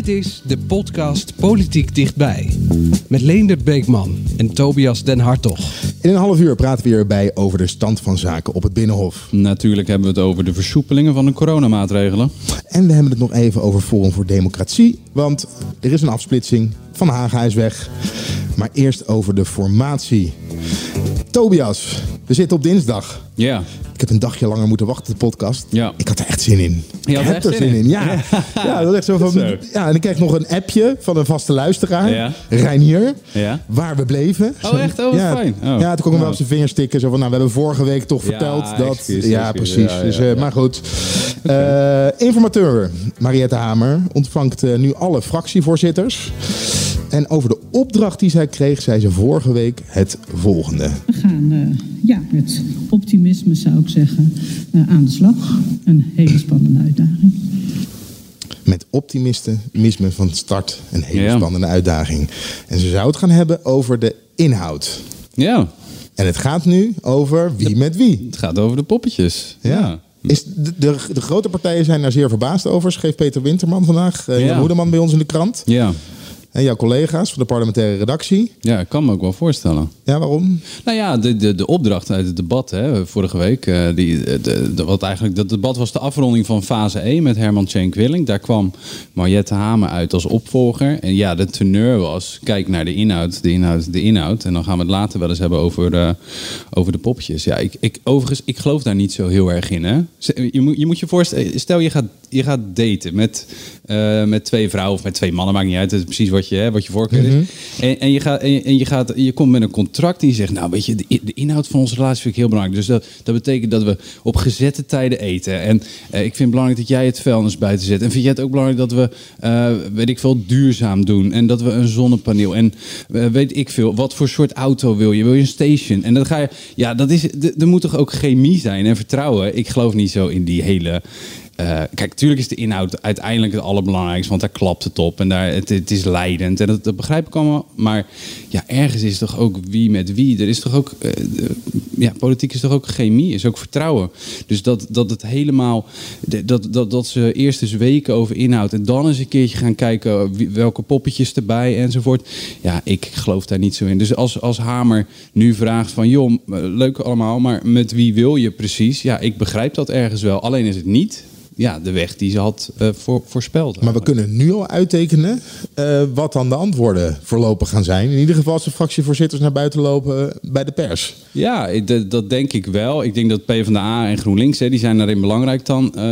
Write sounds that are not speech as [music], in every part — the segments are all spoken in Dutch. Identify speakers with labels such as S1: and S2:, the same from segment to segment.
S1: Dit is de podcast Politiek Dichtbij. Met Leendert Beekman en Tobias Den Hartog.
S2: In een half uur praten we hierbij over de stand van zaken op het Binnenhof.
S3: Natuurlijk hebben we het over de versoepelingen van de coronamaatregelen.
S2: En we hebben het nog even over Forum voor Democratie. Want er is een afsplitsing. Van Haga is weg. Maar eerst over de formatie. Tobias, we zitten op dinsdag.
S3: Ja.
S2: Ik heb een dagje langer moeten wachten, de podcast.
S3: Ja.
S2: Ik had er echt zin in.
S3: Je
S2: ik
S3: had
S2: heb
S3: er
S2: zin in. Ja. ja, [laughs] dat echt zo van.
S3: Zo.
S2: Ja, en ik kreeg nog een appje van een vaste luisteraar,
S3: Ja.
S2: Reinier,
S3: Ja.
S2: waar we bleven.
S3: Oh, echt? Oh,
S2: ja,
S3: fijn. Oh.
S2: Ja, toen kon ik hem wel
S3: Oh.
S2: op zijn vingers tikken. Zo van, nou, we hebben vorige week toch verteld dat. ja, precies. Dus, eh. Maar goed. Eh, informateur Mariette Hamer ontvangt eh, nu alle fractievoorzitters. En over de opdracht die zij kreeg, zei ze vorige week het volgende.
S4: We gaan eh, ja, met optimisme, zou ik zeggen, eh, aan de slag. Een hele spannende uitdaging.
S2: Met optimisme van start een hele
S3: Ja.
S2: spannende uitdaging. En ze zou het gaan hebben over de inhoud.
S3: Ja,
S2: En het gaat nu over wie met wie.
S3: het gaat over de poppetjes. Ja.
S2: Is de, de, de grote partijen zijn daar zeer verbaasd over, schreef Peter Winterman vandaag. eh
S3: Ja.
S2: Jan Hoedeman bij ons in de krant.
S3: Ja.
S2: En jouw collega's van de parlementaire redactie.
S3: ja, ik kan me ook wel voorstellen.
S2: Ja, waarom?
S3: Nou ja, de, de, de opdracht uit het debat hè, vorige week. eh, die, de, de, wat eigenlijk, dat debat was de afronding van fase 1 met Herman Cenk Willing. Daar kwam Mariette Hamer uit als opvolger. En ja, de teneur was, kijk naar de inhoud, de inhoud, de inhoud. En dan gaan we het later wel eens hebben over, eh, over de poppetjes. Ja, ik, ik, overigens, ik geloof daar niet zo heel erg in. Hè? Je, moet, je moet je voorstellen, stel je gaat, je gaat daten met, eh, met twee vrouwen of met twee mannen, maakt niet uit. Het is precies wat je, hè, wat je voorkeur is. En, en, je gaat, en, je, en je, gaat, je komt met een contract en je zegt, nou weet je, de, de inhoud van onze relatie vind ik heel belangrijk. Dus dat, dat betekent dat we op gezette tijden eten. En eh, ik vind het belangrijk dat jij het vuilnis buiten zet. En vind jij het ook belangrijk dat we, eh, weet ik veel, duurzaam doen. En dat we een zonnepaneel. En eh, weet ik veel, wat voor soort auto wil je? Wil je een station? En dan ga je, ja, dat is, er moet toch ook chemie zijn en vertrouwen. Ik geloof niet zo in die hele... eh, kijk, natuurlijk is de inhoud uiteindelijk het allerbelangrijkste, want daar klapt het op en daar, het, is leidend en dat, begrijp ik allemaal. Maar ja, ergens is toch ook wie met wie. Er is toch ook, eh, ja, politiek is toch ook chemie, is ook vertrouwen. Dus dat, dat het helemaal, dat, dat, dat ze eerst eens weken over inhoud en dan eens een keertje gaan kijken welke poppetjes erbij enzovoort. Ja, ik geloof daar niet zo in. Dus als, als Hamer nu vraagt van, joh, leuk allemaal, maar met wie wil je precies? Ja, ik begrijp dat ergens wel. Alleen is het niet ja, de weg die ze had eh, voor, voorspeld.
S2: Maar we kunnen nu al uittekenen eh, wat dan de antwoorden voorlopig gaan zijn. In ieder geval als de fractievoorzitters naar buiten lopen bij de pers.
S3: Ja, dat, denk ik wel. Ik denk dat PvdA en GroenLinks, hè, die zijn daarin belangrijk dan. Eh,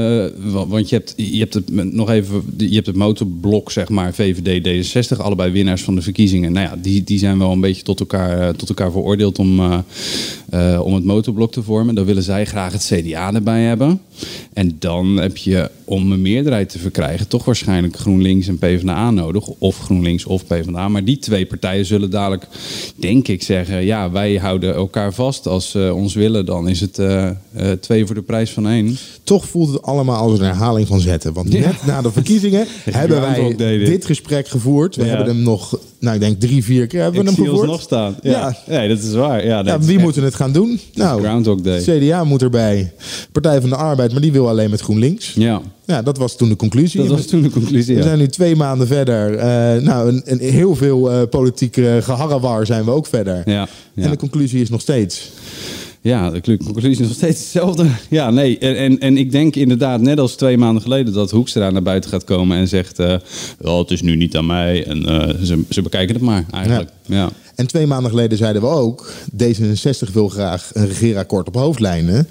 S3: wa- want je hebt, je hebt het nog even, je hebt het motorblok, zeg maar, VVD, D66, allebei winnaars van de verkiezingen. Nou ja, die, die zijn wel een beetje tot elkaar, eh, tot elkaar veroordeeld om, eh, eh, om het motorblok te vormen. Dan willen zij graag het CDA erbij hebben. En dan heb je, om een meerderheid te verkrijgen, toch waarschijnlijk GroenLinks en PvdA nodig. Of GroenLinks of PvdA. Maar die twee partijen zullen dadelijk, denk ik, zeggen... ja, wij houden elkaar vast. Als ze ons willen, dan is het eh, eh, twee voor de prijs van één.
S2: Toch voelt het allemaal als een herhaling van zetten. Want
S3: Ja.
S2: net na de verkiezingen [laughs] hebben wij
S3: dit.
S2: dit gesprek gevoerd. We
S3: Ja.
S2: hebben hem nog, nou ik denk drie, vier keer hebben we
S3: ik
S2: hem
S3: zie ons
S2: gevoerd.
S3: nog staan. Ja.
S2: Ja.
S3: Nee, dat is waar. Ja, dat
S2: wie
S3: echt
S2: moeten het gaan doen? Nou,
S3: Groundhog Day.
S2: CDA moet erbij. Partij van de Arbeid, maar die wil alleen met GroenLinks.
S3: Ja,
S2: Ja, dat was toen de conclusie.
S3: dat was toen de conclusie.
S2: We zijn nu twee maanden verder. Eh, nou, een, een heel veel eh politieke geharrewar zijn we ook verder.
S3: Ja, ja.
S2: En de conclusie is nog steeds.
S3: Ja, de conclusie is nog steeds hetzelfde. Ja, nee. En, en, en ik denk inderdaad, net als twee maanden geleden, dat Hoekstra naar buiten gaat komen en zegt: eh, "Wel, Het is nu niet aan mij. En ze, ze bekijken het maar eigenlijk. Ja.
S2: En twee maanden geleden zeiden we ook... D66 wil graag een regeerakkoord op hoofdlijnen.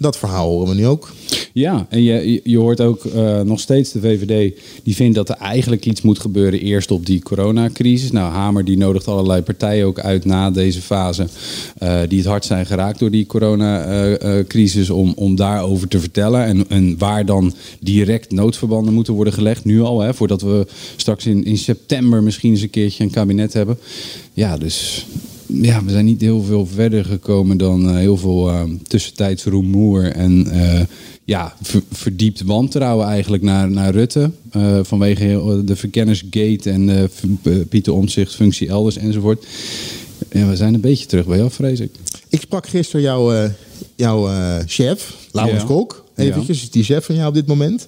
S2: Dat verhaal horen we nu ook.
S3: Ja, en je, je hoort ook eh, nog steeds de VVD die vindt dat er eigenlijk iets moet gebeuren eerst op die coronacrisis. Nou, Hamer die nodigt allerlei partijen ook uit na deze fase eh, die het hard zijn geraakt door die coronacrisis om, om daarover te vertellen. En, en waar dan direct noodverbanden moeten worden gelegd, nu al, hè, voordat we straks in, in september misschien eens een keertje een kabinet hebben. Ja, dus ja, we zijn niet heel veel verder gekomen dan eh, heel veel uh, tussentijds rumoer en uh, ja, ver, verdiept wantrouwen eigenlijk naar, naar Rutte. Vanwege de verkennersgate en Pieter Omzicht, functie elders enzovoort. Ja, we zijn een beetje terug bij jou, vrees ik.
S2: Ik sprak gisteren jouw, jouw chef, Laurens ja. Kolk. Eventjes, ja. die chef van jou op dit moment.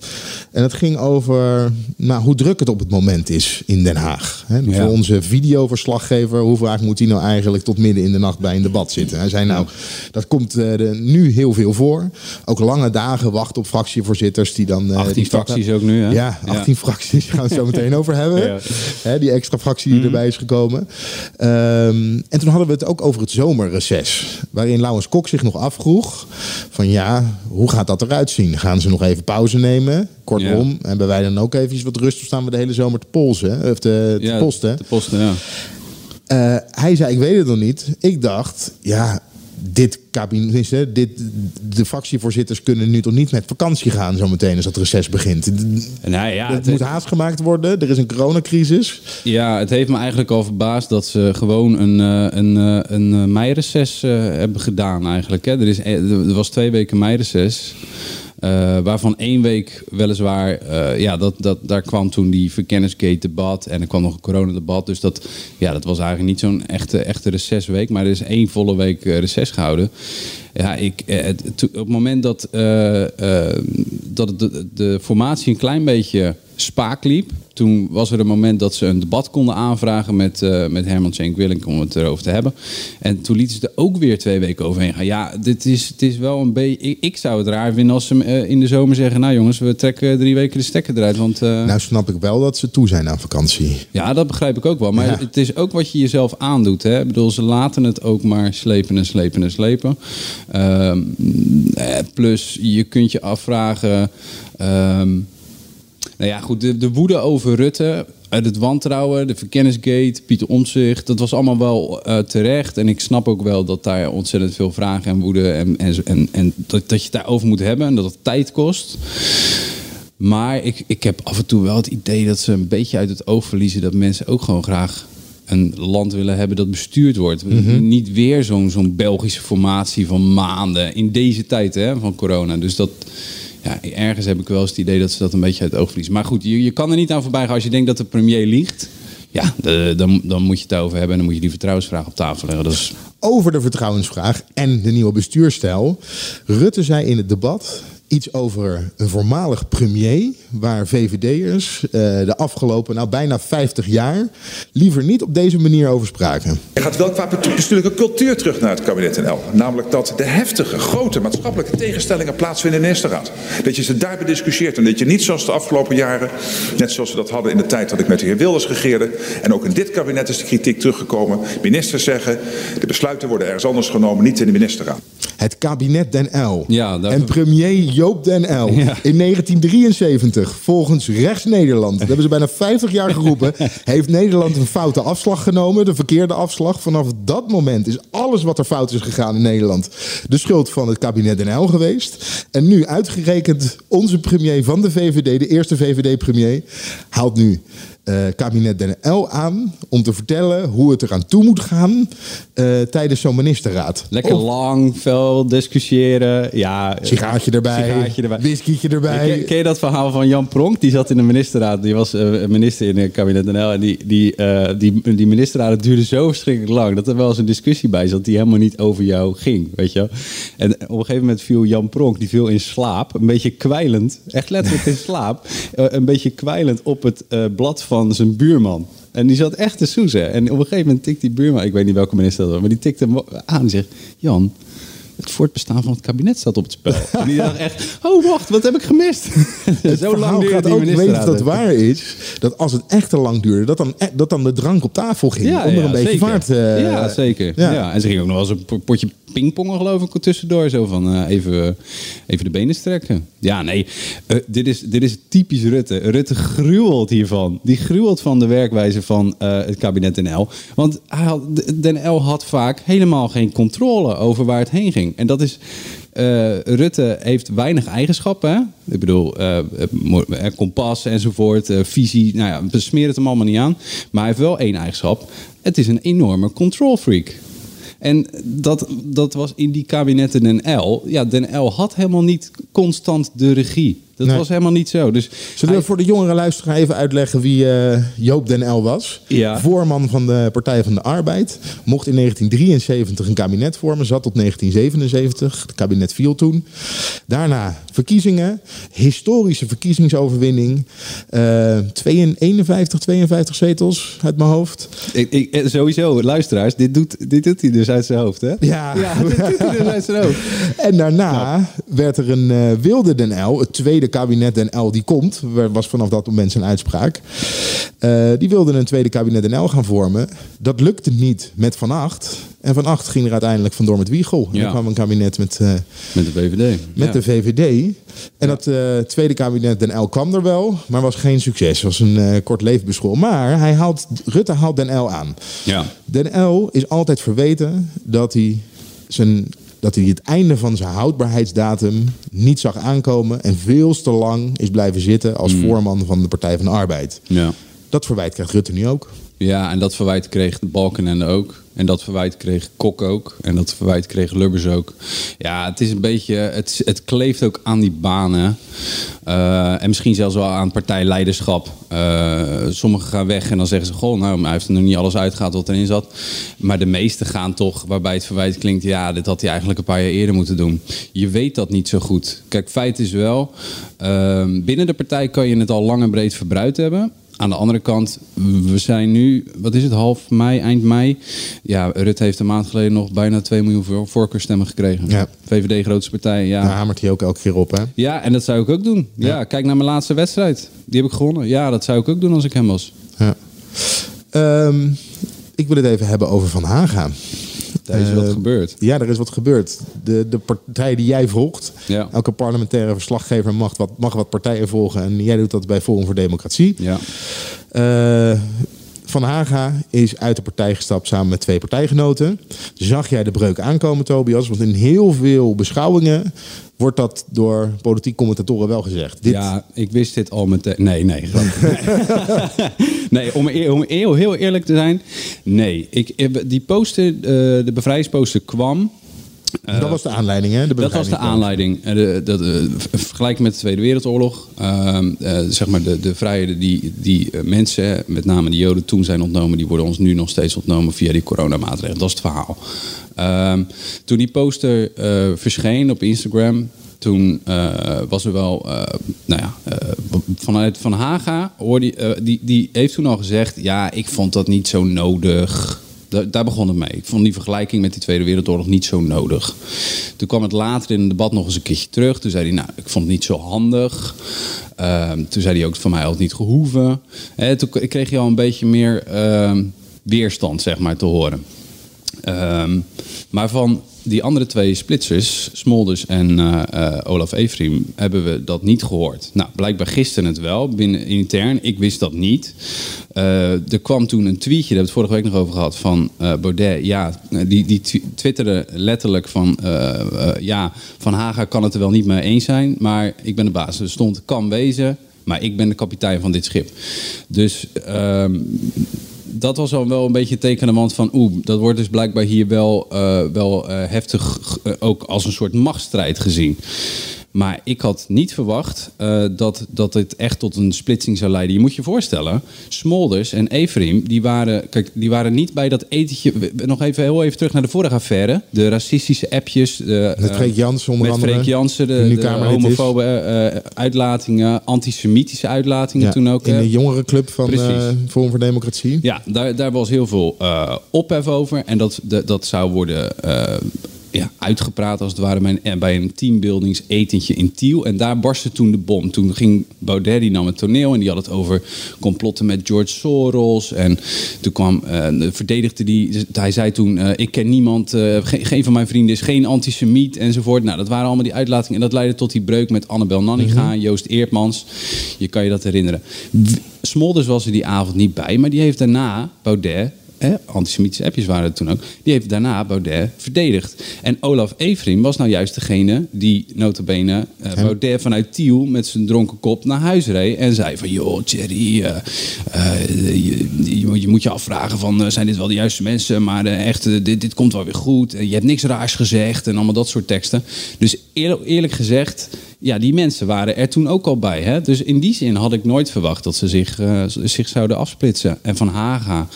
S2: En het ging over nou, hoe druk het op het moment is in Den Haag. He, ja. Voor onze videoverslaggever, hoe vaak moet hij nou eigenlijk tot midden in de nacht bij een debat zitten? Hij zei nou, dat komt uh, nu heel veel voor. Ook lange dagen wachten op fractievoorzitters die dan...
S3: Uh, 18 die fracties ook nu, hè?
S2: Ja, 18 ja. fracties, gaan we het zo [laughs] meteen over hebben. He, die extra fractie die mm. erbij is gekomen. Um, en toen hadden we het ook over het zomerreces. Waarin Laurens Kok zich nog afvroeg van ja, hoe gaat dat eruit? Zien. Gaan ze nog even pauze nemen? Kortom, ja. hebben wij dan ook even wat rust of staan we de hele zomer te polsen? Of te, te
S3: ja,
S2: posten?
S3: Te posten, ja.
S2: Uh, hij zei, ik weet het nog niet. Ik dacht, ja, dit kabinet, dit, de fractievoorzitters kunnen nu toch niet met vakantie gaan zo meteen als het reces begint.
S3: Nou ja,
S2: het, het moet haast gemaakt worden. Er is een coronacrisis.
S3: Ja, het heeft me eigenlijk al verbaasd dat ze gewoon een, een, een meireces hebben gedaan eigenlijk. Hè. Er, is, er was twee weken meireces. Uh, waarvan één week weliswaar, uh, ja, dat, dat, daar kwam toen die verkennisgate-debat en er kwam nog een coronadebat. Dus dat, ja, dat was eigenlijk niet zo'n echte, echte recessweek, maar er is één volle week uh, reces gehouden. Ja, ik, het, op het moment dat, dat de, de formatie een klein beetje spaak liep. Toen was er een moment dat ze een debat konden aanvragen met, uh, met Herman Cenk Willink om het erover te hebben. En toen lieten ze er ook weer twee weken overheen gaan. Ja, dit is, het is wel een beetje. Ik, ik, zou het raar vinden als ze in de zomer zeggen: Nou jongens, we trekken drie weken de stekker eruit. Want.
S2: Nou, snap ik wel dat ze toe zijn aan vakantie.
S3: Ja, dat begrijp ik ook wel. Maar ja. het is ook wat je jezelf aandoet. Hè? Ik bedoel, ze laten het ook maar slepen en slepen en slepen. Ehm, plus, je kunt je afvragen. Um, nou ja, goed, de, de woede over Rutte, uit het wantrouwen, de verkennisgate, Pieter Omtzigt, dat was allemaal wel uh, terecht. En ik snap ook wel dat daar ontzettend veel vragen en woede en, en, en, en dat, dat je het daarover moet hebben en dat het tijd kost. Maar ik, ik heb af en toe wel het idee dat ze een beetje uit het oog verliezen dat mensen ook gewoon graag een land willen hebben dat bestuurd wordt. Mm -hmm. Niet weer zo'n zo'n Belgische formatie van maanden in deze tijd hè, van corona. Dus dat, ja, ergens heb ik wel eens het idee dat ze dat een beetje uit het oog verliezen. Maar goed, je, je kan er niet aan voorbij gaan als je denkt dat de premier liegt. Ja, de, dan, dan moet je het over hebben en dan moet je die vertrouwensvraag op tafel leggen. Dat is...
S2: Over de vertrouwensvraag en de nieuwe bestuurstijl. Rutte zei in het debat iets over een voormalig premier, waar VVD'ers uh, de afgelopen nou, bijna 50 jaar liever niet op deze manier over spraken.
S5: Je gaat wel qua bestuurlijke cultuur terug naar het kabinet NL. Namelijk dat de heftige, grote maatschappelijke tegenstellingen plaatsvinden in de ministerraad. Dat je ze daar bediscussieert en dat je niet zoals de afgelopen jaren, net zoals we dat hadden in de tijd dat ik met de heer Wilders regeerde, en ook in dit kabinet is de kritiek teruggekomen. Ministers zeggen, de besluiten worden ergens anders genomen, niet in de ministerraad.
S2: Het kabinet Den L.
S3: Ja,
S2: en premier Joop den L. In 1973, volgens Rechts Nederland, dat hebben ze bijna 50 jaar geroepen, [laughs] heeft Nederland een foute afslag genomen, de verkeerde afslag. Vanaf dat moment is alles wat er fout is gegaan in Nederland de schuld van het kabinet Den L geweest. En nu uitgerekend onze premier van de VVD, de eerste VVD-premier, haalt nu uh, kabinet Den L aan om te vertellen hoe het eraan toe moet gaan uh, tijdens zo'n ministerraad.
S3: Lekker of, lang, veel discussiëren. Ja,
S2: sigaartje erbij,
S3: sigaartje erbij.
S2: whiskytje erbij.
S3: Ken, ken, je dat verhaal van Jan Pronk? Die zat in de ministerraad. Die was uh, minister in het kabinet Den L. En die, die, die, die ministerraad duurde zo verschrikkelijk lang dat er wel eens een discussie bij zat die helemaal niet over jou ging. Weet je? En op een gegeven moment viel Jan Pronk, die viel in slaap. Een beetje kwijlend, echt letterlijk in slaap. [laughs] een beetje kwijlend op het blad van van zijn buurman. En die zat echt te soezen. En op een gegeven moment tikt die buurman, ik weet niet welke minister dat was, maar die tikte hem aan en zegt: Jan, het voortbestaan van het kabinet staat op het spel. [laughs] en die dacht echt, oh wacht, wat heb ik gemist? [laughs]
S2: Het
S3: Zo lang duurde die
S2: ook, ik weet dat waar is, dat als het echt te lang duurde, dat dan, e- dat dan de drank op tafel ging. om er een beetje
S3: zeker.
S2: vaart... eh,
S3: ja, zeker.
S2: ja.
S3: Ja. En ze ging ook nog wel eens een potje pingpongen geloof ik tussendoor. Zo van eh, even, even de benen strekken. Ja, nee. eh, dit, is, dit is typisch Rutte. Rutte gruwelt hiervan. Die gruwelt van de werkwijze van eh, het kabinet NL. Want hij had, de, de NL had vaak helemaal geen controle over waar het heen ging. En dat is... Rutte heeft weinig eigenschappen. Ik bedoel, eh, kompas enzovoort, eh, visie. Nou ja, besmeer het hem allemaal niet aan. Maar hij heeft wel één eigenschap. Het is een enorme control freak. En dat, dat was in die kabinetten Den L. Ja, Den L had helemaal niet constant de regie. Dat
S2: Nee.
S3: was helemaal niet zo. Dus
S2: Zullen we voor de jongere luisteraar even uitleggen wie eh, Joop den L was?
S3: Ja.
S2: Voorman van de Partij van de Arbeid. Mocht in 1973 een kabinet vormen. Zat tot 1977. Het kabinet viel toen. Daarna verkiezingen. Historische verkiezingsoverwinning. Eh 52, 51, 52 zetels uit mijn hoofd.
S3: ik, ik, eh, sowieso, luisteraars, dit doet, dit doet hij dus uit zijn hoofd, hè?
S2: Ja.
S3: ja dit doet hij dus uit zijn hoofd. [laughs]
S2: En daarna werd er een wilde Den L, het tweede kabinet Den L die komt, was vanaf dat moment zijn uitspraak. Eh, die wilden een tweede kabinet Den L gaan vormen. Dat lukte niet met Van Acht. En Van Acht ging er uiteindelijk vandoor met Wiegel. En
S3: Ja.
S2: er kwam een kabinet met, eh,
S3: Met de VVD.
S2: met
S3: Ja.
S2: de VVD. En dat eh, tweede kabinet Den L kwam er wel, maar was geen succes. was een eh, kort levensbeschool. Maar hij haalt, Rutte haalt Den L aan.
S3: Ja.
S2: Den L is altijd verweten dat hij, zijn, dat hij het einde van zijn houdbaarheidsdatum niet zag aankomen en veel te lang is blijven zitten als voorman van de Partij van de Arbeid.
S3: Ja.
S2: Dat verwijt krijgt Rutte nu ook.
S3: Ja, en dat verwijt kreeg de Balkenende ook. En dat verwijt kreeg Kok ook. En dat verwijt kreeg Lubbers ook. Ja, het is een beetje... Het, het kleeft ook aan die banen. Eh, en misschien zelfs wel aan partijleiderschap. Eh, sommigen gaan weg en dan zeggen ze... Goh, nou, hij heeft er nog niet alles uitgehaald wat erin zat. Maar de meesten gaan toch waarbij het verwijt klinkt... Ja, dit had hij eigenlijk een paar jaar eerder moeten doen. Je weet dat niet zo goed. Kijk, feit is wel... ehm, binnen de partij kan je het al lang en breed verbruikt hebben... Aan de andere kant, we zijn nu, wat is het, half mei, eind mei. Ja, Rutte heeft een maand geleden nog bijna 2 miljoen voor- voorkeurstemmen gekregen.
S2: Ja.
S3: VVD, grootste partij, ja.
S2: Daar hamert hij ook elke keer op. Hè?
S3: Ja, en dat zou ik ook doen. Ja. kijk naar mijn laatste wedstrijd. Die heb ik gewonnen. Ja, dat zou ik ook doen als ik hem was.
S2: Ja. Ehm, ik wil het even hebben over Van Haga.
S3: Daar is wat
S2: Eh,
S3: gebeurd.
S2: Ja, er is wat gebeurd. De, de partij die jij volgt,
S3: Ja.
S2: elke parlementaire verslaggever mag wat, mag wat partijen volgen. En jij doet dat bij Forum voor Democratie.
S3: Ja.
S2: Eh, van Haga is uit de partij gestapt samen met twee partijgenoten. Zag jij de breuk aankomen, Tobias? Want in heel veel beschouwingen wordt dat door politiek commentatoren wel gezegd. Dit,
S3: Ja, ik wist dit al meteen. Nee, nee. [laughs] nee, om, eer- om heel, heel eerlijk te zijn. Nee, ik, die poster, eh, de bevrijdingsposter kwam.
S2: Dat was de aanleiding, hè? De
S3: Dat was de aanleiding. Eh, de, eh, vergelijk met de Tweede Wereldoorlog. ehm, eh, zeg maar de, de vrijheden die, die eh, mensen, met name de Joden, toen zijn ontnomen, die worden ons nu nog steeds ontnomen via die coronamaatregelen. Dat is het verhaal. Ehm, toen die poster eh, verscheen op Instagram. Toen eh, was er wel, eh, nou ja, eh, vanuit Van Haga, hoorde, die, eh, die, die heeft toen al gezegd: Ja, ik vond dat niet zo nodig. Da- daar begon het mee. Ik vond die vergelijking met die Tweede Wereldoorlog niet zo nodig. Toen kwam het later in het debat nog eens een keertje terug. Toen zei hij, nou, ik vond het niet zo handig. Ehm, toen zei hij ook, van mij had het niet gehoeven. Hè, toen kreeg je al een beetje meer ehm, weerstand, zeg maar, te horen. Ehm, maar van die andere twee splitsers, Smolders en eh, eh, Olaf Efrim, hebben we dat niet gehoord. Nou, blijkbaar gisteren het wel, binnen intern. Ik wist dat niet. Eh, er kwam toen een tweetje, daar hebben we het vorige week nog over gehad, van Baudet. Ja, die, die tw- twitterde letterlijk van, ja, Van Haga kan het er wel niet mee eens zijn, maar ik ben de baas. Er stond, kan wezen, maar ik ben de kapitein van dit schip. Dus... ehm, dat was al wel een beetje een teken aan de wand van... oeh, dat wordt dus blijkbaar hier wel, eh, wel eh, heftig... eh, ook als een soort machtsstrijd gezien. Maar ik had niet verwacht eh, dat, dat dit echt tot een splitsing zou leiden. Je moet je voorstellen, Smolders en Efrim... die waren, kijk, die waren niet bij dat etentje... Nog even heel even terug naar de vorige affaire. De racistische appjes. De,
S2: Met
S3: eh,
S2: Freek Jansen onder
S3: met
S2: andere.
S3: Freek Jansen, de, de homofobe eh, uitlatingen... antisemitische uitlatingen
S2: Ja,
S3: toen ook.
S2: in de jongerenclub van eh Forum voor Democratie.
S3: ja, daar, daar was heel veel ophef over. En dat, dat, dat zou worden. Eh, ja, uitgepraat als het ware bij een, bij een teambuildingsetentje in Tiel. En daar barstte toen de bom. Toen ging Baudet, die nam het toneel en die had het over complotten met George Soros. En toen kwam, eh, verdedigde die, hij zei toen, eh, ik ken niemand, eh, geen, geen van mijn vrienden is geen antisemiet enzovoort. Nou, dat waren allemaal die uitlatingen en dat leidde tot die breuk met Annabel Nanninga, Joost Eertmans. Je kan je dat herinneren. Smolders was er die avond niet bij, maar die heeft daarna Baudet hè, antisemitische appjes waren het toen ook, die heeft daarna Baudet verdedigd. En Olaf Evering was nou juist degene die notabene eh Baudet vanuit Tiel met zijn dronken kop naar huis reed en zei van, joh Thierry, eh, eh, je, je, je moet je afvragen van, eh, zijn dit wel de juiste mensen, maar eh, echt, eh, dit, dit komt wel weer goed, Eh, je hebt niks raars gezegd en allemaal dat soort teksten. Dus eerlijk, eerlijk gezegd, ja, die mensen waren er toen ook al bij. Hè? Dus in die zin had ik nooit verwacht dat ze zich, eh, zich zouden afsplitsen. En Van Haga,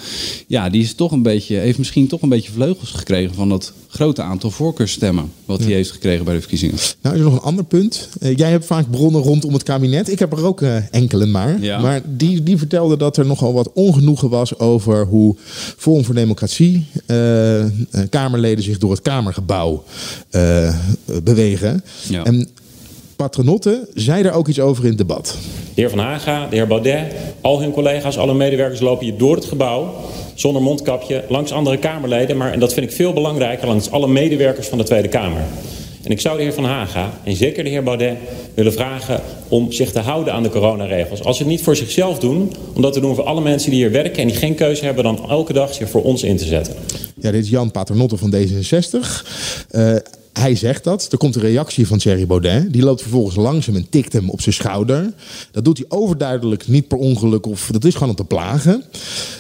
S3: ja, die is toch een beetje, heeft misschien toch een beetje vleugels gekregen van dat grote aantal voorkeurstemmen. Wat hij heeft gekregen bij de verkiezingen.
S2: Nou, is er nog een ander punt. Eh, jij hebt vaak bronnen rondom het kabinet. Ik heb er ook eh, enkele maar.
S3: Ja.
S2: Maar die, die vertelde dat er nogal wat ongenoegen was over hoe Forum voor Democratie Kamerleden zich door het Kamergebouw bewegen.
S3: Ja.
S2: En Patronotte zei daar ook iets over in het debat.
S6: De heer Van Haga, de heer Baudet, al hun collega's, alle medewerkers lopen hier door het gebouw zonder mondkapje langs andere Kamerleden, maar en dat vind ik veel belangrijker, langs alle medewerkers van de Tweede Kamer. En ik zou de heer Van Haga en zeker de heer Baudet willen vragen om zich te houden aan de coronaregels. Als ze het niet voor zichzelf doen, om dat te doen voor alle mensen die hier werken en die geen keuze hebben dan elke dag zich voor ons in te zetten.
S2: Ja, dit is Jan Paternotte van D66. Eh, hij zegt dat. Er komt een reactie van Thierry Baudet. Die loopt vervolgens langs hem en tikt hem op zijn schouder. Dat doet hij overduidelijk niet per ongeluk of dat is gewoon om te plagen.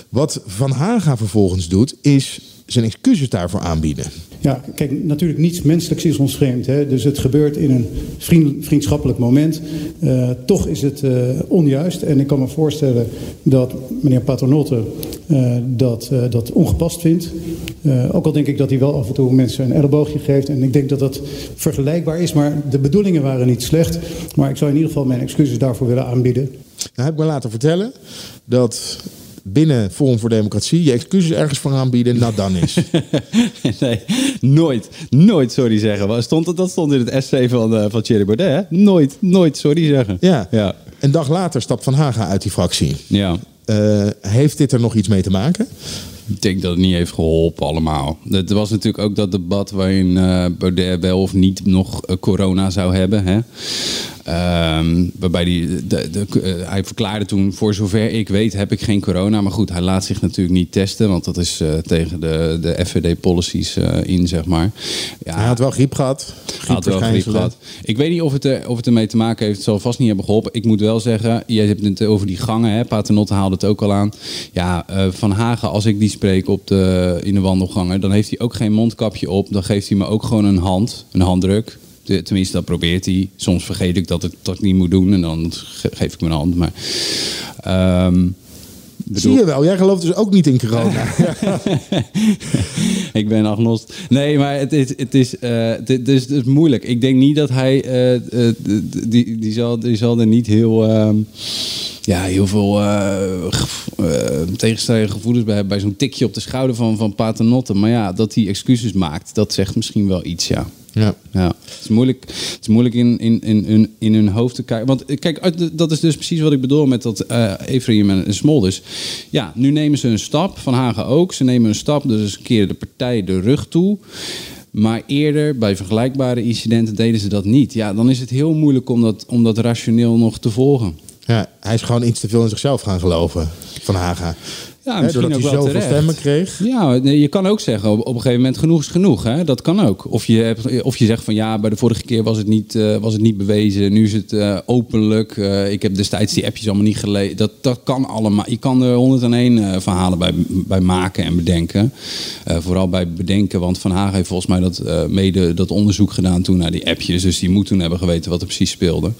S2: Wat Van Haga vervolgens doet, is zijn excuses daarvoor aanbieden.
S7: Ja, kijk, natuurlijk niets menselijks is ons vreemd. Hè? Dus het gebeurt in een vriend- vriendschappelijk moment. Eh, toch is het eh, onjuist. En ik kan me voorstellen dat meneer Paternotte eh, dat, dat ongepast vindt. Eh, ook al denk ik dat hij wel af en toe mensen een elleboogje geeft. En ik denk dat dat vergelijkbaar is. Maar de bedoelingen waren niet slecht. Maar ik zou in ieder geval mijn excuses daarvoor willen aanbieden.
S2: Nou heb ik me laten vertellen dat binnen Forum voor Democratie je excuses ergens voor aanbieden, nou dan is. [laughs]
S3: nee, nooit, nooit sorry zeggen. Wat Stond, het- dat stond in het essay van, eh van Thierry Baudet. Hè? Nooit, nooit sorry zeggen.
S2: Ja.
S3: Ja.
S2: Een dag later stapt Van Haga uit die fractie.
S3: ja.
S2: Eh, heeft dit er nog iets mee te maken?
S3: Ik denk dat het niet heeft geholpen allemaal. Het was natuurlijk ook dat debat waarin eh Baudet wel of niet nog eh, corona zou hebben. Hè? Ehm, waarbij die, de, de, eh, hij verklaarde toen, voor zover ik weet heb ik geen corona. Maar goed, hij laat zich natuurlijk niet testen. Want dat is eh, tegen de, de FVD-policies in, zeg maar. Ja,
S2: Hij had wel griep gehad.
S3: hij had wel griep gehad. Ik weet niet of het, er, of het ermee te maken heeft. Het zal vast niet hebben geholpen. Ik moet wel zeggen, jij hebt het over die gangen. Hè? Paternotte haalde het ook al aan. Ja, eh, Van Hagen, als ik die spreek op de, in de wandelgangen... dan heeft hij ook geen mondkapje op. Dan geeft hij me ook gewoon een hand, een handdruk. De- tenminste, dat probeert hij. Soms vergeet ik dat ik dat niet moet doen. En dan ge- geef ik een hand. Maar... ehm,
S2: Zie je wel, jij gelooft dus ook niet in corona. [laughs]
S3: ik ben agnost. Nee, maar het is, het is, eh, dit, dus, het is moeilijk. Ik denk niet dat hij. eh, eh, die, die, zal, die zal er niet heel. ehm, ja, heel veel eh, tegenstrijdige gevoelens bij. Bij zo'n tikje op de schouder van, van Paternotte. Maar ja, dat hij excuses maakt, dat zegt misschien wel iets, ja.
S2: Ja.
S3: Ja, het is moeilijk, het is moeilijk in, in, in, in, in hun hoofd te kijken. Want eh, kijk, dat is dus precies wat ik bedoel met dat eh Ephraim en en Smolders. Ja, nu nemen ze een stap, Van Hagen ook. Ze nemen een stap, dus ze keren de partij de rug toe. Maar eerder, bij vergelijkbare incidenten, deden ze dat niet. Ja, dan is het heel moeilijk om dat, om dat rationeel nog te volgen.
S2: Ja, hij is gewoon iets te veel in zichzelf gaan geloven, Van Haga.
S3: Ja,
S2: Hè,
S3: misschien
S2: doordat
S3: ook
S2: hij
S3: wel
S2: zoveel
S3: terecht.
S2: stemmen kreeg.
S3: Ja, nee, je kan ook zeggen op, op een gegeven moment genoeg is genoeg. Hè? Dat kan ook. Of je, hebt, of je zegt van ja, bij de vorige keer was het niet, eh, was het niet bewezen. Nu is het eh, openlijk. Eh, ik heb destijds die appjes allemaal niet gelezen. Dat, dat kan allemaal. Je kan er 101 eh, verhalen bij, bij maken en bedenken. Eh, vooral bij bedenken, want Van Hagen heeft volgens mij dat, eh, mede dat onderzoek gedaan toen naar die appjes. Dus die moet toen hebben geweten wat er precies speelde.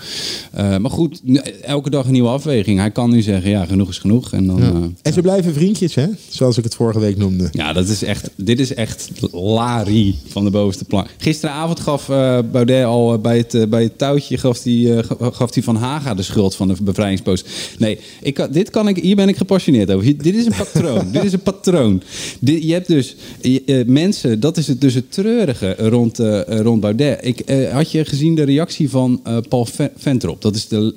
S3: Eh, maar goed, elke dag een nieuwe afweging. Hij kan nu zeggen ja, genoeg is genoeg. En dan,
S2: Ja. En ze blijven vriendjes, hè? Zoals ik het vorige week noemde.
S3: Ja, dat is echt, dit is echt Lari van de bovenste plank. Gisteravond gaf eh, Baudet al eh, bij, het, eh, bij het touwtje gaf die, ga- gaf die van Haga de schuld van de bevrijdingspost. Nee, ik, kan- dit kan ik, hier ben ik gepassioneerd over. Hier- dit is een patroon. [laughs] dit is een patroon. Dit- je hebt dus je- mensen, dat is het, dus het treurige rond, rond Baudet. Ik, had je gezien de reactie van Paul Ve- Ventrop? Dat is de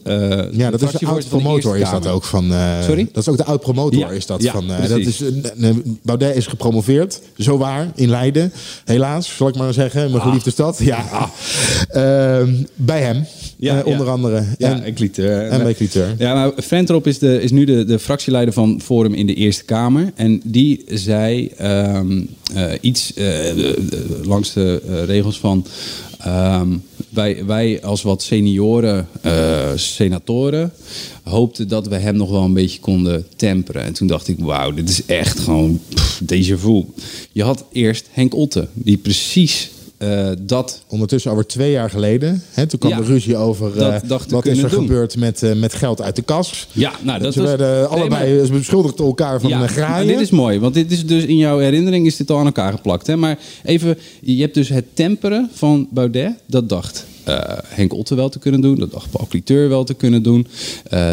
S2: Ja, dat is de oud-promotor is dat ook van...
S3: Sorry?
S2: Dat is ook de oud-promotor
S3: Ja,
S2: is dat
S3: ja,
S2: van... eh, dat is, eh, eh, Baudet is gepromoveerd, zo waar, in Leiden. Helaas, zal ik maar zeggen, mijn geliefde stad. Ja, [laughs] Ehm, bij hem,
S3: Ah. Ja,
S2: eh, onder andere.
S3: Ja,
S2: en,
S3: en Cliteur.
S2: en bij Cliteur.
S3: Ja, maar Ventrop is, de, is nu de, de fractieleider van Forum in de Eerste Kamer. En die zei ehm, eh, iets eh, langs de eh, regels van... ehm, wij, wij als wat senioren eh, senatoren hoopten dat we hem nog wel een beetje konden temperen. En toen dacht ik, wauw, dit is echt gewoon pff, déjà vu. Je had eerst Henk Otte, die precies eh, dat
S2: Ondertussen over twee jaar geleden. Hè, toen kwam
S3: Ja,
S2: de ruzie over
S3: dat te
S2: wat is er
S3: doen.
S2: gebeurd met, eh, met geld uit de kas.
S3: Ja, nou, dat
S2: Ze
S3: was-
S2: werden
S3: Nee,
S2: allebei
S3: maar-
S2: ze beschuldigden elkaar van
S3: ja,
S2: eh, graaien.
S3: dit is mooi, want dit is dus in jouw herinnering is dit al aan elkaar geplakt. Hè? Maar even, je hebt dus het temperen van Baudet. Dat dacht Henk Otte wel te kunnen doen. Dat dacht Paul Cliteur wel te kunnen doen.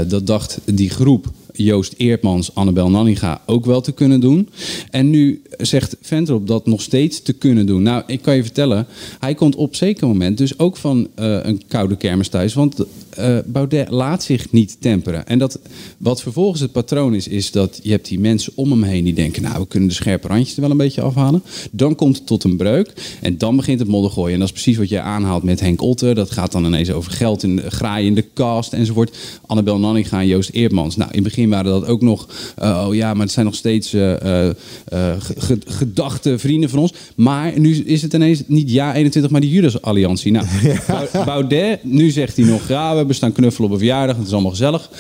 S3: Dat dacht die groep Joost Eertmans, Annabel Nanninga ook wel te kunnen doen. En nu zegt Ventrop dat nog steeds te kunnen doen. Nou, ik kan je vertellen, hij komt op zeker moment dus ook van eh, een koude kermis thuis. Want eh, Baudet laat zich niet temperen. En dat, wat vervolgens het patroon is, is dat je hebt die mensen om hem heen die denken... nou, we kunnen de scherpe randjes er wel een beetje afhalen. Dan komt het tot een breuk en dan begint het moddergooien. En dat is precies wat jij aanhaalt met Henk Otter. Dat gaat dan ineens over geld in graaien in de cast enzovoort. Annabel Nanninga en Joost Eertmans. Nou, in begin waren dat ook nog... eh, oh ja, maar het zijn nog steeds ge- gedachte vrienden van ons. Maar nu is het ineens niet ja 21, maar die Judas-alliantie. Nou, [laughs] Bau- Baudet, nu zegt hij nog... ja, we hebben staan knuffelen op een verjaardag, het is allemaal gezellig.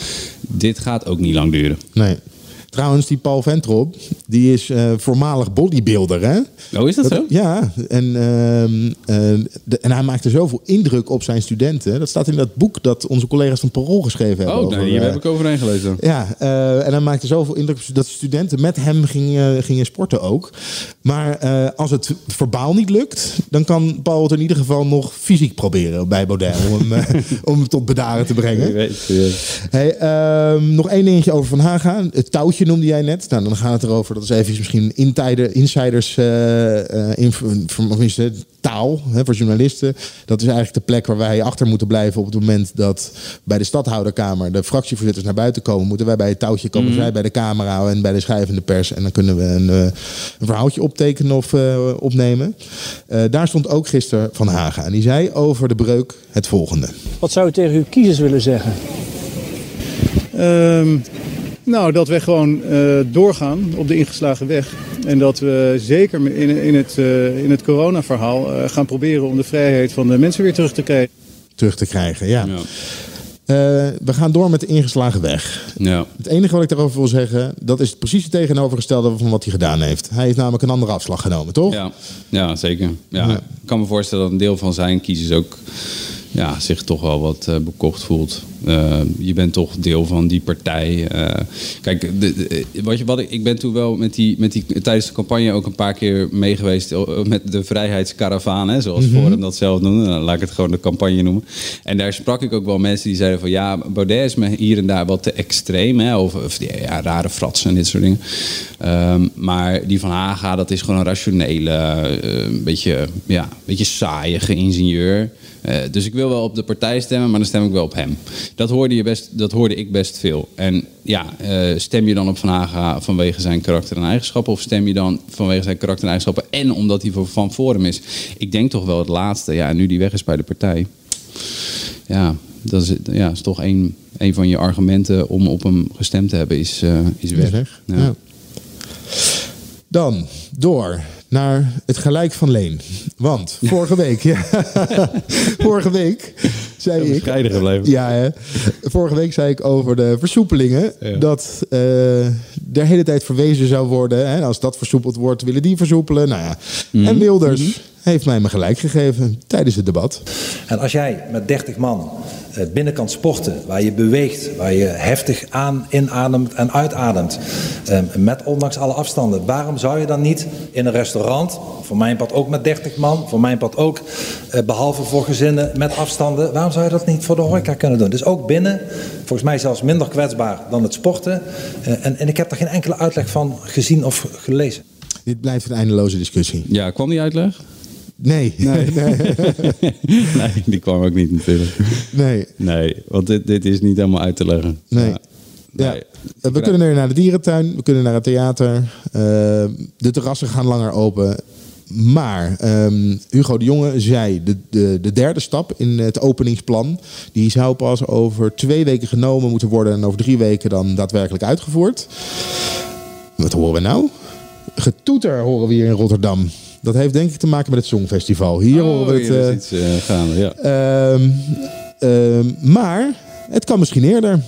S3: Dit gaat ook niet lang duren.
S2: Nee. Trouwens, die Paul Ventrop, die is eh, voormalig bodybuilder, hè?
S3: Oh, is dat zo?
S2: Ja, en, ehm, eh, de- en hij maakte zoveel indruk op zijn studenten. Dat staat in dat boek dat onze collega's van Parool geschreven hebben.
S3: Oh,
S2: over,
S3: nee, hier
S2: eh,
S3: heb ik overheen gelezen.
S2: Ja, eh, en hij maakte zoveel indruk dat studenten met hem gingen, gingen sporten ook. Maar eh, als het verbaal niet lukt, dan kan Paul het in ieder geval nog fysiek proberen bij Baudet. Om hem, eh, om hem tot bedaren te brengen. [laughs] Hey, ehm, nog één dingetje over Van Haga. Het touwtje noemde jij net. Nou, dan gaat het erover. Dat is even misschien intijder, insiders eh, eh, inf- tenminste, taal hè, voor journalisten. Dat is eigenlijk de plek waar wij achter moeten blijven op het moment dat bij de stadhouderkamer de fractievoorzitters naar buiten komen. Moeten wij bij het touwtje komen,
S3: Mhm.
S2: zij bij de camera en bij de schrijvende pers. En dan kunnen we een, eh, een verhaaltje optekenen of eh, opnemen. Eh, daar stond ook gisteren Van Haga. En die zei over de breuk het volgende.
S8: Wat zou u tegen uw kiezers willen zeggen?
S7: Ehm, nou, dat we gewoon eh, doorgaan op de ingeslagen weg. En dat we zeker in, in het, eh, in het coronaverhaal eh, gaan proberen om de vrijheid van de mensen weer terug te krijgen.
S2: terug te krijgen. Ja. Eh, we gaan door met de ingeslagen weg.
S3: Ja.
S2: Het enige wat ik daarover wil zeggen, dat is precies het tegenovergestelde van wat hij gedaan heeft. Hij heeft namelijk een andere afslag genomen, toch?
S3: Ja, ja zeker. Ja,
S2: Ja.
S3: Ik kan me voorstellen dat een deel van zijn kiezers ook ja, zich toch wel wat eh, bekocht voelt. Eh, je bent toch deel van die partij. Eh, kijk, de, de- wat je, wat ik, ik ben toen wel met die, met die, tijdens de campagne ook een paar keer mee geweest eh, met de vrijheidskaravaan, hè, zoals
S9: Mhm.
S3: Forum dat zelf noemde. Nou, laat ik het gewoon de campagne noemen. En daar sprak ik ook wel mensen die zeiden van ja, Baudet is me hier en daar wat te extreem. Hè, of, of die, ja, rare fratsen en dit soort dingen. Ehm, maar die van Haga, dat is gewoon een rationele, beetje, ja, beetje saaiige ingenieur. Dus ik wil wel op de partij stemmen, maar dan stem ik wel op hem. Dat hoorde, je best, dat hoorde ik best veel. En ja, eh, stem je dan op Van Haga vanwege zijn karakter en eigenschappen... of stem je dan vanwege zijn karakter en eigenschappen... en omdat hij voor- van Forum is? Ik denk toch wel het laatste. Ja, en nu die weg is bij de partij. Ja, dat is, ja, is toch een, een van je argumenten om op hem gestemd te hebben, is, eh, is weg.
S2: Is weg,
S3: Ja.
S2: ja. Dan door naar het gelijk van Leen. Want vorige week, ja, [laughs] vorige week zei ik.
S3: bescheiden gebleven.
S2: Ja, hè, vorige week zei ik over de versoepelingen
S3: Ja.
S2: dat eh de hele tijd verwezen zou worden. Hè, als dat versoepeld wordt, willen die versoepelen. Nou ja.
S3: Mhm.
S2: En Wilders heeft mij me gelijk gegeven tijdens het debat.
S9: En als jij met 30 man het binnen kan sporten, waar je beweegt, waar je heftig aan, inademt en uitademt, eh, met ondanks alle afstanden, waarom zou je dan niet in een restaurant, voor mijn pad ook met 30 man, voor mijn pad ook, eh, behalve voor gezinnen met afstanden, waarom zou je dat niet voor de horeca kunnen doen? Dus ook binnen, volgens mij zelfs minder kwetsbaar dan het sporten. Eh, en, en ik heb daar geen enkele uitleg van gezien of gelezen.
S2: Dit blijft een eindeloze discussie.
S3: Ja, kwam die uitleg?
S2: Nee.
S3: Nee. [laughs] nee, die kwam ook niet natuurlijk.
S2: Nee.
S3: Nee, want dit, dit is niet helemaal uit te leggen.
S2: Nee.
S3: Ja.
S2: Ja. Eh, We kunnen er naar de dierentuin, we kunnen naar het theater. Eh, de terrassen gaan langer open. Maar ehm, Hugo de Jonge zei, de, de, de derde stap in het openingsplan... die zou pas over twee weken genomen moeten worden... en over drie weken dan daadwerkelijk uitgevoerd. Wat horen we nou? Getoeter horen we hier in Rotterdam. Dat heeft denk ik te maken met het Songfestival. Hier horen we het...
S3: hier is
S2: eh,
S3: iets eh, gaande, ja.
S2: Ehm, ehm, maar het kan misschien eerder.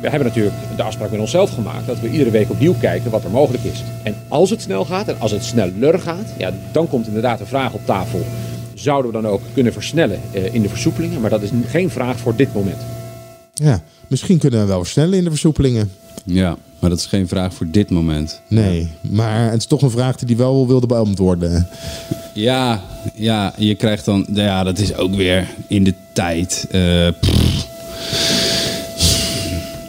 S10: We hebben natuurlijk de afspraak met onszelf gemaakt dat we iedere week opnieuw kijken wat er mogelijk is. En als het snel gaat en als het sneller gaat, ja, dan komt inderdaad de vraag op tafel. Zouden we dan ook kunnen versnellen eh, in de versoepelingen? Maar dat is geen vraag voor dit moment.
S2: Ja, misschien kunnen we wel versnellen in de versoepelingen.
S3: Ja, maar dat is geen vraag voor dit moment.
S2: Nee, maar het is toch een vraag die hij wel wilde beantwoorden.
S3: Ja, ja, je krijgt dan... Ja, dat is ook weer in de tijd. eh,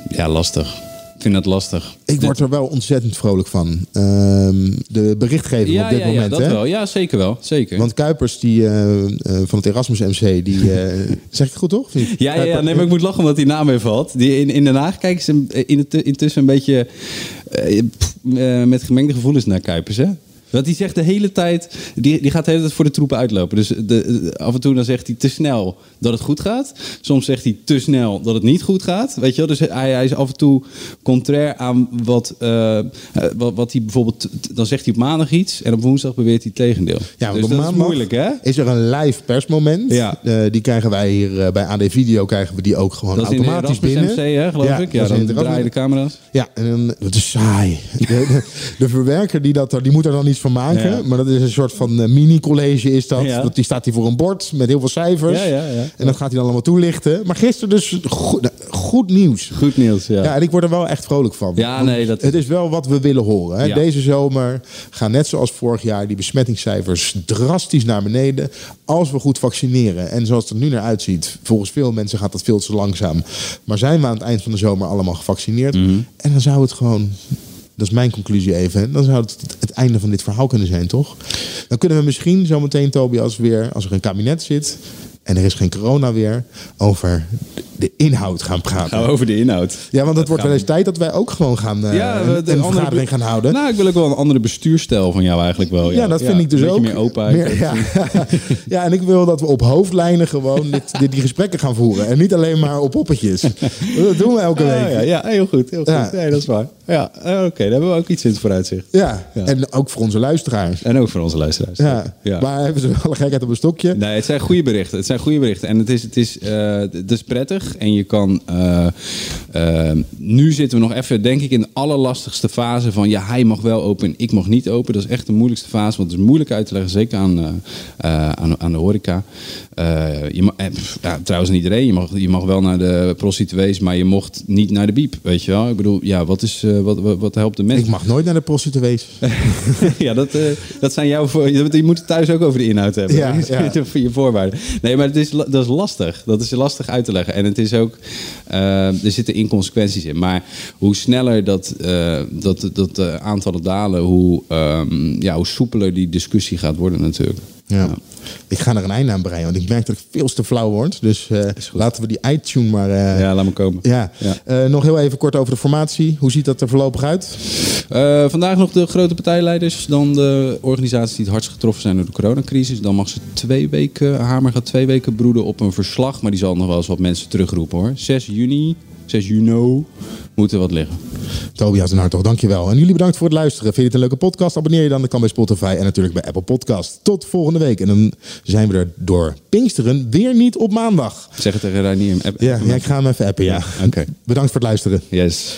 S3: ja, lastig. Ik vind dat lastig.
S2: Ik word er wel ontzettend vrolijk van. Ehm, de berichtgeving
S3: Ja,
S2: op dit
S3: ja, ja,
S2: moment.
S3: dat
S2: hè?
S3: wel. Ja, zeker wel. Zeker.
S2: Want Kuipers die, eh, eh, van het Erasmus MC, die, [laughs] eh, zeg ik het goed toch?
S3: Ja, ja, nee, maar ik moet lachen omdat die naam even valt. Die in, in Den Haag kijken ze in intussen een beetje pff, met gemengde gevoelens naar Kuipers, hè? Want die zegt de hele tijd, die, die gaat de hele tijd voor de troepen uitlopen. Dus de, de- af en toe dan zegt hij te snel dat het goed gaat. Soms zegt hij te snel dat het niet goed gaat. Weet je wel? Dus hij, hij is af en toe contrair aan wat, eh, eh, wat, wat hij bijvoorbeeld... Dan zegt hij op maandag iets en op woensdag beweert hij het tegendeel.
S2: Ja, want
S3: dus
S2: op
S3: dat is moeilijk, hè?
S2: Is er een live persmoment?
S3: Ja.
S2: Eh, die krijgen wij hier eh, bij AD Video krijgen we die ook gewoon
S3: Dat
S2: automatisch binnen.
S3: MC, hè, geloof ik? Ja, dan draaien de camera's.
S2: Ja, en dat is saai. [laughs] De, de, de verwerker die, dat, er- die moet er dan iets van maken.
S3: Ja.
S2: Maar dat is een soort van eh, mini-college is dat.
S3: Ja.
S2: dat. Die staat hier voor een bord met heel veel cijfers. En dat gaat hij dan allemaal toelichten. Maar gisteren dus goed, nou, goed nieuws.
S3: Goed nieuws, ja.
S2: Ja, en ik word er wel echt vrolijk van.
S3: Ja, nee, dat-
S2: Het is wel wat we willen horen. Hè. Deze zomer gaan net zoals vorig jaar die besmettingscijfers drastisch naar beneden. Als we goed vaccineren. En zoals het er nu naar uitziet, volgens veel mensen gaat dat veel te langzaam. Maar zijn we aan het eind van de zomer allemaal gevaccineerd?
S3: Mhm.
S2: En dan zou het gewoon. Dat is mijn conclusie even. Dan zou het het einde van dit verhaal kunnen zijn, toch? Dan kunnen we misschien zometeen, Tobias, weer, als er een kabinet zit en er is geen corona weer, over de inhoud gaan praten.
S3: Gaan we over de inhoud.
S2: Ja, want het wordt wel eens tijd dat wij ook gewoon gaan eh,
S3: Ja,
S2: een, vergadering gaan houden.
S3: Nou, ik wil ook wel een andere bestuurstijl van jou eigenlijk wel. Ja,
S2: ja, dat vind ik dus
S3: een
S2: ook.
S3: meer.
S2: Meer- ja. [laughs] ja, en ik wil dat we op hoofdlijnen gewoon dit, dit- die gesprekken gaan voeren. En niet alleen maar op poppetjes. [laughs] Dat doen we elke week.
S3: ja, ja, heel goed. Heel goed.
S2: Ja.
S3: Nee, dat is waar. Ja, eh, oké, daar hebben we ook iets in het vooruitzicht.
S2: Ja, en ook voor onze luisteraars.
S3: En ook voor onze luisteraars.
S2: Ja.
S3: Ja.
S2: maar hebben ze wel een gekheid op een stokje?
S3: Nee, het zijn goede berichten. Het zijn goede berichten. En het is, het is, eh, het is prettig. En je kan. eh, eh, nu zitten we nog even, denk ik, in de allerlastigste fase van. Ja, hij mag wel open en ik mag niet open. Dat is echt de moeilijkste fase. Want het is moeilijk uit te leggen. Zeker aan, aan, aan de horeca. Je mag, ja, trouwens, niet iedereen. Je mag, je mag wel naar de prostituees. Maar je mocht niet naar de biep. Weet je wel? Ik bedoel, ja, wat, is, wat, wat, wat helpt de mensen?
S2: Ik mag nooit naar de prostituees. [laughs]
S3: ja, dat, dat zijn jouw voor. Je, moet het thuis ook over de inhoud hebben.
S2: Ja, [laughs] ja.
S3: voor je voorwaarden. Nee, maar het is, dat is lastig. Dat is lastig uit te leggen. En het is ook. eh, er zitten inconsequenties in. Maar hoe sneller dat, eh, dat, dat eh, aantallen dalen, hoe, ehm, ja, hoe soepeler die discussie gaat worden, natuurlijk.
S2: Ja. Ik ga er een einde aan breien, want ik merk dat ik veel te flauw word. Dus eh, laten we die iTunes maar... eh,
S3: Ja, laat me komen.
S2: ja.
S3: Ja.
S2: Eh, nog heel even kort over de formatie. Hoe ziet dat er voorlopig uit?
S3: Vandaag nog de grote partijleiders. Dan de organisaties die het hardst getroffen zijn door de coronacrisis. Dan mag ze twee weken, Hamer gaat twee weken broeden op een verslag. Maar die zal nog wel eens wat mensen terugroepen hoor. 6 juni, 6 juni moet er wat liggen.
S2: Tobias en Hartog, dankjewel. En jullie bedankt voor het luisteren. Vind je het een leuke podcast? Abonneer je dan. Dat kan bij Spotify en natuurlijk bij Apple Podcast. Tot volgende week. En dan zijn we er door Pinksteren weer niet op maandag.
S3: Zeg het tegen Reinier.
S2: Ja, ja ik ga hem even appen, ja.
S3: Oké.
S2: Bedankt voor het luisteren.
S3: Yes.